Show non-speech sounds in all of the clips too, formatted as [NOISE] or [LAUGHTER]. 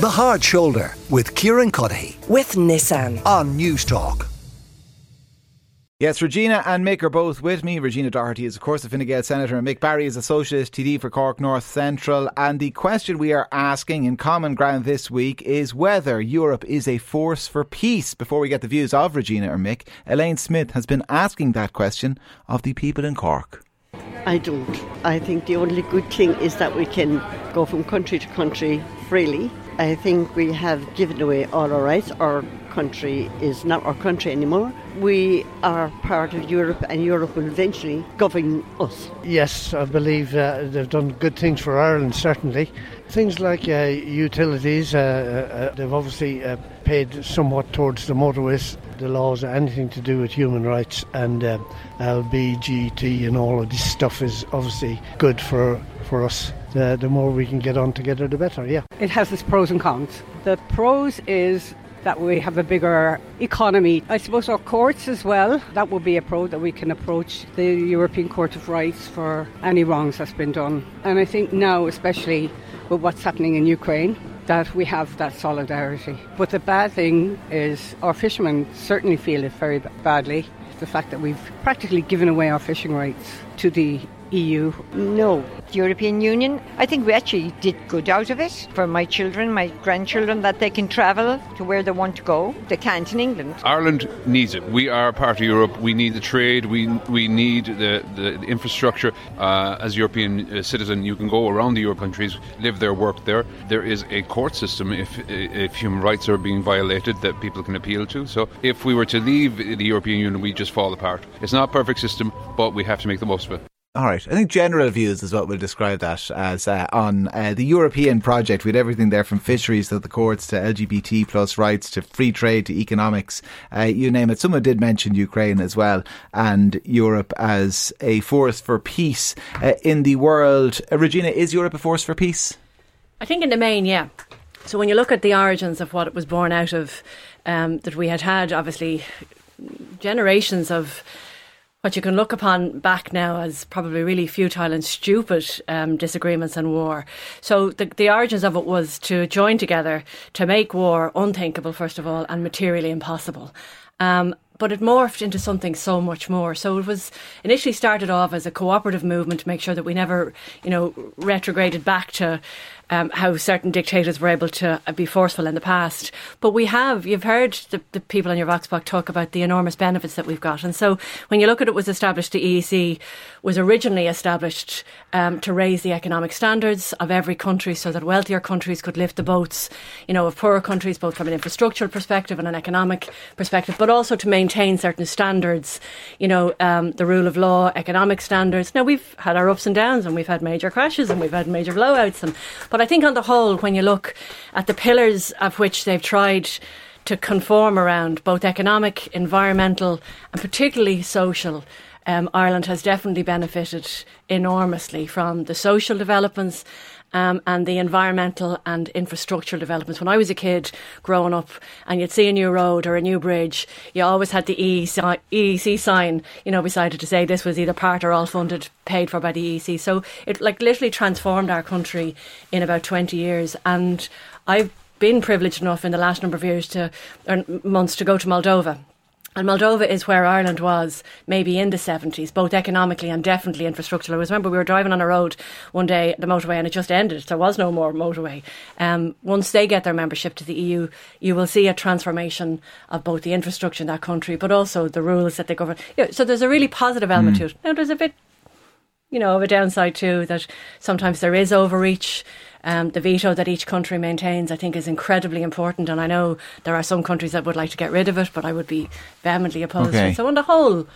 The Hard Shoulder with Kieran Cuddihy with Nissan on Newstalk. Yes, Regina and Mick are both with me. Regina Doherty is, of course, a Fine Gael Senator, and Mick Barry is a Socialist TD for Cork North Central. And the question we are asking in Common Ground this week is whether Europe is a force for peace. Before we get the views of Regina or Mick, Elaine Smith has been asking that question of the people in Cork. I don't. I think the only good thing is that we can go from country to country freely. I think we have given away all our rights. Our country is not our country anymore. We are part of Europe, and Europe will eventually govern us. Yes, I believe uh, they've done good things for Ireland, certainly. Things like uh, utilities, uh, uh they've obviously uh, paid somewhat towards the motorways, the laws, anything to do with human rights, and uh, LBGT and all of this stuff is obviously good for, for us. The, the more we can get on together, the better, yeah. It has its pros and cons. The pros is that we have a bigger economy. I suppose our courts as well, that would be a pro that we can approach the European Court of Rights for any wrongs that's been done. And I think now, especially with what's happening in Ukraine, that we have that solidarity. But the bad thing is our fishermen certainly feel it very badly. The fact that we've practically given away our fishing rights to the EU? No. The European Union, I think we actually did good out of it for my children, my grandchildren, that they can travel to where they want to go. They can't in England. Ireland needs it. We are part of Europe. We need the trade. We we need the, the infrastructure. Uh, as European uh, citizen, you can go around the Europe countries, live there, work there. There is a court system if if human rights are being violated that people can appeal to. So if we were to leave the European Union, we just fall apart. It's not a perfect system, but we have to make the most of it. All right. I think general views is what we'll describe that as uh, on uh, the European project. We had everything there from fisheries to the courts to LGBT plus rights to free trade to economics, uh, you name it. Someone did mention Ukraine as well and Europe as a force for peace uh, in the world. Uh, Regina, is Europe a force for peace? I think in the main, yeah. So when you look at the origins of what it was born out of, um, that we had had obviously generations of what you can look upon back now as probably really futile and stupid um, disagreements and war. So the, the origins of it was to join together to make war unthinkable, first of all, and materially impossible. Um, but it morphed into something so much more. So it was initially started off as a cooperative movement to make sure that we never, you know, retrograded back to um, how certain dictators were able to uh, be forceful in the past. But we have, you've heard the, the people on your Vox talk about the enormous benefits that we've got. And so when you look at it was established, the EEC was originally established um, to raise the economic standards of every country so that wealthier countries could lift the boats, you know, of poorer countries, both from an infrastructural perspective and an economic perspective, but also to maintain certain standards, you know, um, the rule of law, economic standards. Now, we've had our ups and downs and we've had major crashes and we've had major blowouts. And, but but I think on the whole, when you look at the pillars of which they've tried to conform around, both economic, environmental, and particularly social, um, Ireland has definitely benefited enormously from the social developments um, and the environmental and infrastructural developments. When I was a kid growing up and you'd see a new road or a new bridge, you always had the EEC sign, you know, beside it to say this was either part or all funded, paid for by the EEC. So it like literally transformed our country in about 20 years. And I've been privileged enough in the last number of years to, or months to go to Moldova and Moldova is where Ireland was maybe in the 70s, both economically and definitely infrastructurally. I remember we were driving on a road one day, the motorway, and it just ended. There was no more motorway. Um, once they get their membership to the EU, you will see a transformation of both the infrastructure in that country, but also the rules that they govern. so there's a really positive element mm. to it. Now, there's a bit, you know, of a downside too, that sometimes there is overreach. Um, the veto that each country maintains, I think, is incredibly important. And I know there are some countries that would like to get rid of it, but I would be vehemently opposed okay. to it. So, on the whole,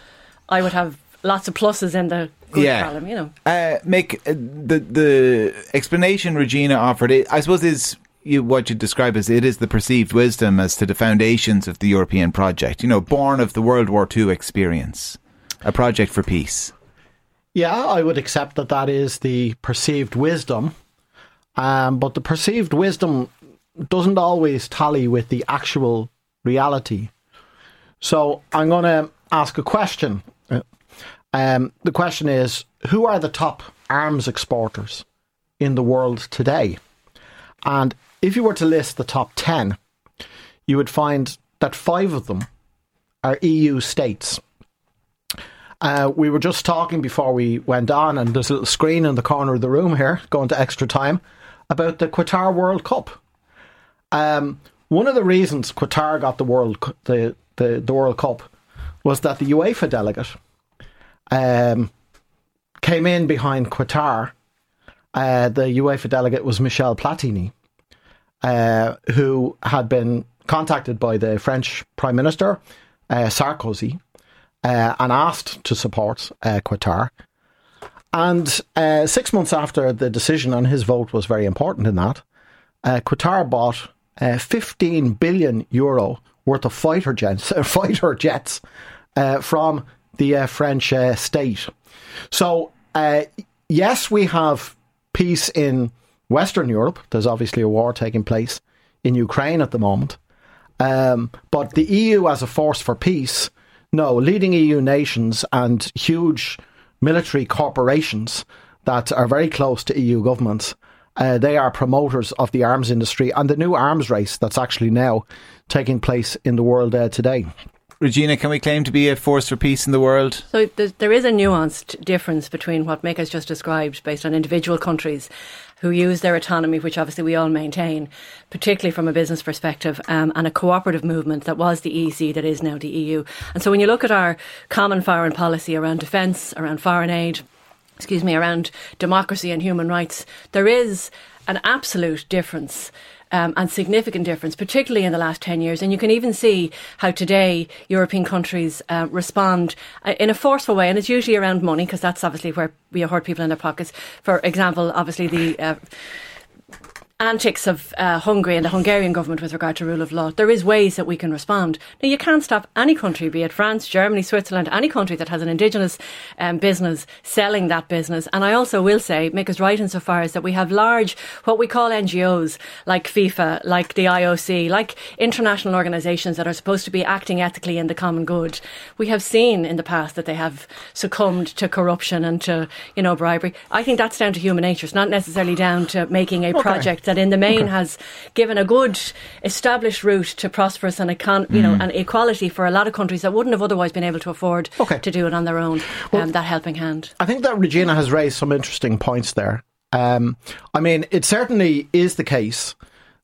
I would have lots of pluses in the good yeah. column, you know. Uh, Mick, uh, the, the explanation Regina offered, it, I suppose, is you, what you describe as it is the perceived wisdom as to the foundations of the European project, you know, born of the World War II experience, a project for peace. Yeah, I would accept that that is the perceived wisdom. Um, but the perceived wisdom doesn't always tally with the actual reality. So I'm going to ask a question. Um, the question is Who are the top arms exporters in the world today? And if you were to list the top 10, you would find that five of them are EU states. Uh, we were just talking before we went on, and there's a little screen in the corner of the room here, going to extra time, about the Qatar World Cup. Um, one of the reasons Qatar got the World the, the, the World Cup was that the UEFA delegate um, came in behind Qatar. Uh, the UEFA delegate was Michel Platini, uh, who had been contacted by the French Prime Minister uh, Sarkozy uh, and asked to support uh, Qatar. And uh, six months after the decision, and his vote was very important in that, uh, Qatar bought uh, 15 billion euro worth of fighter jets, [LAUGHS] fighter jets uh, from the French state. So, yes, we have peace in Western Europe. There's obviously a war taking place in Ukraine at the moment. Um, but the EU as a force for peace, no, leading EU nations and huge military corporations that are very close to EU governments, uh, they are promoters of the arms industry and the new arms race that's actually now taking place in the world uh, today. Regina, can we claim to be a force for peace in the world? So there is a nuanced difference between what Mick has just described based on individual countries who use their autonomy, which obviously we all maintain, particularly from a business perspective, um, and a cooperative movement that was the EC that is now the EU. And so when you look at our common foreign policy around defence, around foreign aid, excuse me, around democracy and human rights, there is an absolute difference um, and significant difference, particularly in the last 10 years. And you can even see how today European countries uh, respond uh, in a forceful way. And it's usually around money, because that's obviously where we hurt people in their pockets. For example, obviously the. Uh, antics of uh, Hungary and the Hungarian government with regard to rule of law, there is ways that we can respond. Now, you can't stop any country, be it France, Germany, Switzerland, any country that has an indigenous um, business selling that business. And I also will say, Mick is right insofar as that we have large, what we call NGOs, like FIFA, like the IOC, like international organisations that are supposed to be acting ethically in the common good. We have seen in the past that they have succumbed to corruption and to, you know, bribery. I think that's down to human nature. It's not necessarily down to making a okay. project that in the main okay. has given a good established route to prosperous and econ- you know, mm. and equality for a lot of countries that wouldn't have otherwise been able to afford okay. to do it on their own. Well, um, that helping hand. I think that Regina has raised some interesting points there. Um, I mean, it certainly is the case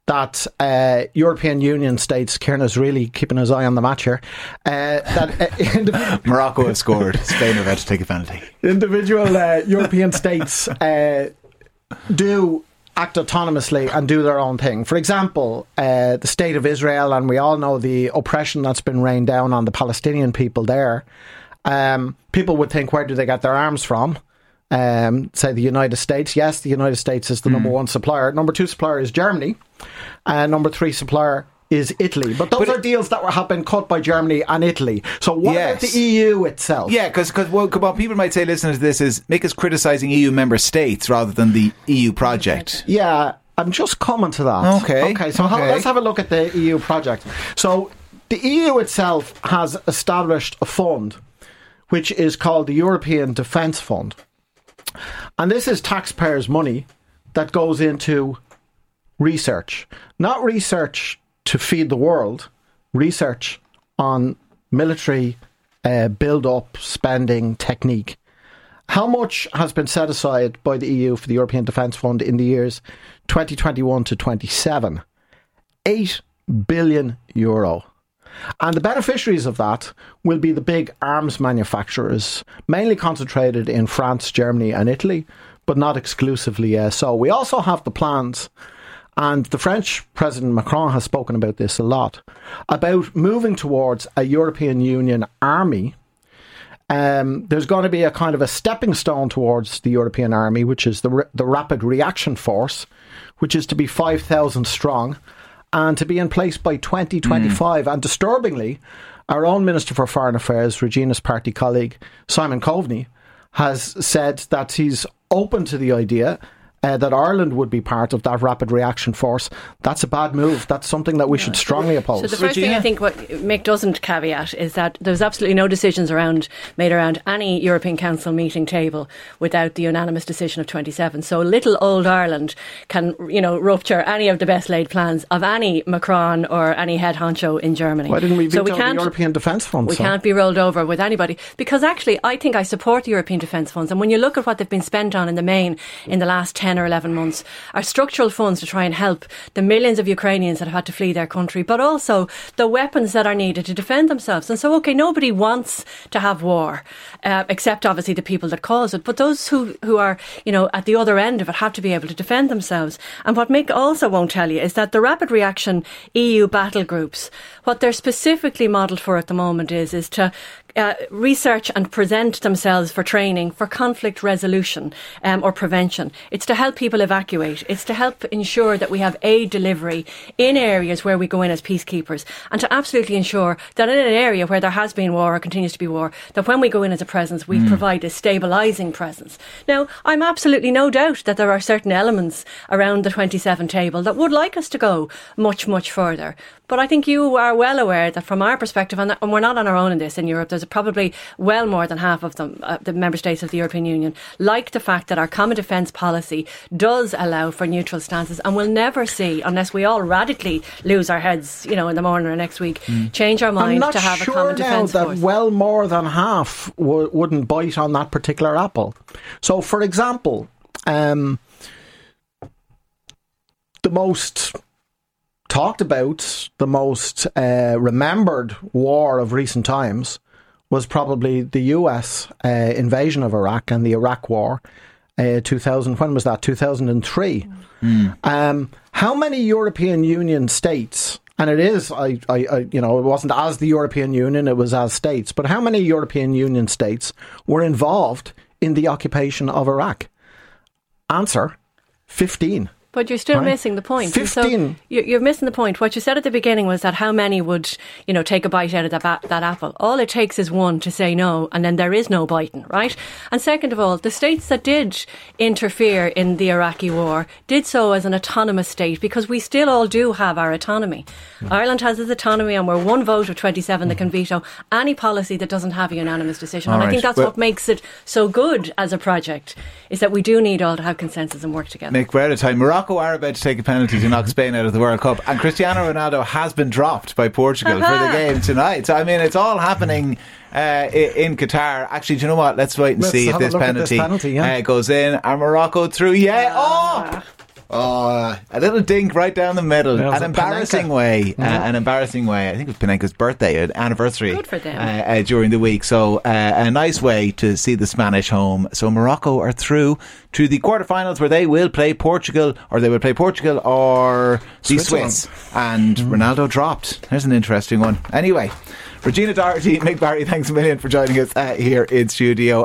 that uh, European Union states, Kieran is really keeping his eye on the match here, uh, that uh, [LAUGHS] Morocco have scored, Spain are about to take a penalty. Individual uh, European states uh, do act autonomously and do their own thing. For example, uh, the state of Israel, and we all know the oppression that's been rained down on the Palestinian people there. Um, people would think, where do they get their arms from? Um, say the United States. Yes, the United States is the mm. number one supplier. Number two supplier is Germany. And number three supplier is Italy. But those but are deals that have been cut by Germany and Italy. So what yes. about the EU itself? Yeah, because well, what people might say, listening to this, is Mick is criticising EU member states rather than the EU project. Yeah, I'm just coming to that. Okay. Okay, so okay. let's have a look at the EU project. So the EU itself has established a fund which is called the European Defence Fund. And this is taxpayers' money that goes into research. Not research to feed the world research on military uh, build up spending technique. How much has been set aside by the EU for the European Defence Fund in the years 2021 to 27? 8 billion euro. And the beneficiaries of that will be the big arms manufacturers, mainly concentrated in France, Germany, and Italy, but not exclusively uh, so. We also have the plans and the French President Macron has spoken about this a lot about moving towards a European Union army. Um, there's going to be a kind of a stepping stone towards the European army, which is the, the Rapid Reaction Force, which is to be 5,000 strong and to be in place by 2025. Mm. And disturbingly, our own Minister for Foreign Affairs, Regina's party colleague, Simon Coveney, has said that he's open to the idea uh, that Ireland would be part of that rapid reaction force, that's a bad move. That's something that we should strongly oppose. So the first thing I think what Mick doesn't caveat is that there's absolutely no decisions around made around any European Council meeting table without the unanimous decision of 27. So little old Ireland can, you know, rupture any of the best laid plans of any Macron or any head honcho in Germany. Why didn't we veto so we the can't, European Defence Fund? We so? can't be rolled over with anybody because actually I think I support the European Defence Funds and when you look at what they've been spent on in the main in the last 10 or 11 months. Are structural funds to try and help the millions of Ukrainians that have had to flee their country but also the weapons that are needed to defend themselves. And so okay nobody wants to have war uh, except obviously the people that cause it but those who, who are you know at the other end of it have to be able to defend themselves. And what Mick also won't tell you is that the rapid reaction EU battle groups what they're specifically modelled for at the moment is is to uh, research and present themselves for training for conflict resolution um, or prevention. It's to help people evacuate. It's to help ensure that we have aid delivery in areas where we go in as peacekeepers and to absolutely ensure that in an area where there has been war or continues to be war, that when we go in as a presence, we Mm. provide a stabilising presence. Now, I'm absolutely no doubt that there are certain elements around the 27 table that would like us to go much, much further. But I think you are well aware that from our perspective, and we're not on our own in this in Europe, there's probably well more than half of them, uh, the member states of the European Union, like the fact that our common defence policy does allow for neutral stances and we'll never see, unless we all radically lose our heads, you know, in the morning or next week, change our mind to have sure a common defence that force. well more than half w- wouldn't bite on that particular apple. So, for example, um, the most talked about, the most uh, remembered war of recent times was probably the US uh, invasion of Iraq and the Iraq War. Uh, 2000, when was that? 2003. Um, how many European Union states, and it is, I, I, I, you know, it wasn't as the European Union, it was as states, but how many European Union states were involved in the occupation of Iraq? Answer 15. But you're still Right. missing the point. And So 15. you- you're missing the point. What you said at the beginning was that how many would, you know, take a bite out of that, ba- that apple. All it takes is one to say no, and then there is no biting, right? And second of all, the states that did interfere in the Iraqi war did so as an autonomous state because we still all do have our autonomy. Mm. Ireland has its autonomy, and we're one vote of 27 that can mm. veto any policy that doesn't have a unanimous decision. All and I think that's Well- what makes it so good as a project, is that we do need all to have consensus and work together. Mick, we're out of time. Morocco are about to take a penalty to knock Spain out of the World Cup, and Cristiano Ronaldo has been dropped by Portugal for the [LAUGHS] game tonight. So I mean, it's all happening. Uh, in Qatar, actually, do you know what? Let's wait and Let's see if this at this penalty, penalty, yeah. uh, goes in. And Morocco through, yeah. Oh, oh, a little dink right down the middle. Yeah, it was an embarrassing Panenka. way. Uh, an embarrassing way. I think it was Panenka's birthday, an anniversary. Good for them. Uh, uh, during the week. So uh, a nice way to see the Spanish home. So Morocco are through to the quarterfinals where they will play Portugal, or they will play Portugal or the Switzerland. Swiss. And Ronaldo dropped. There's an interesting one. Anyway, Regina Doherty, Mick Barry, thanks a million for joining us uh, here in studio.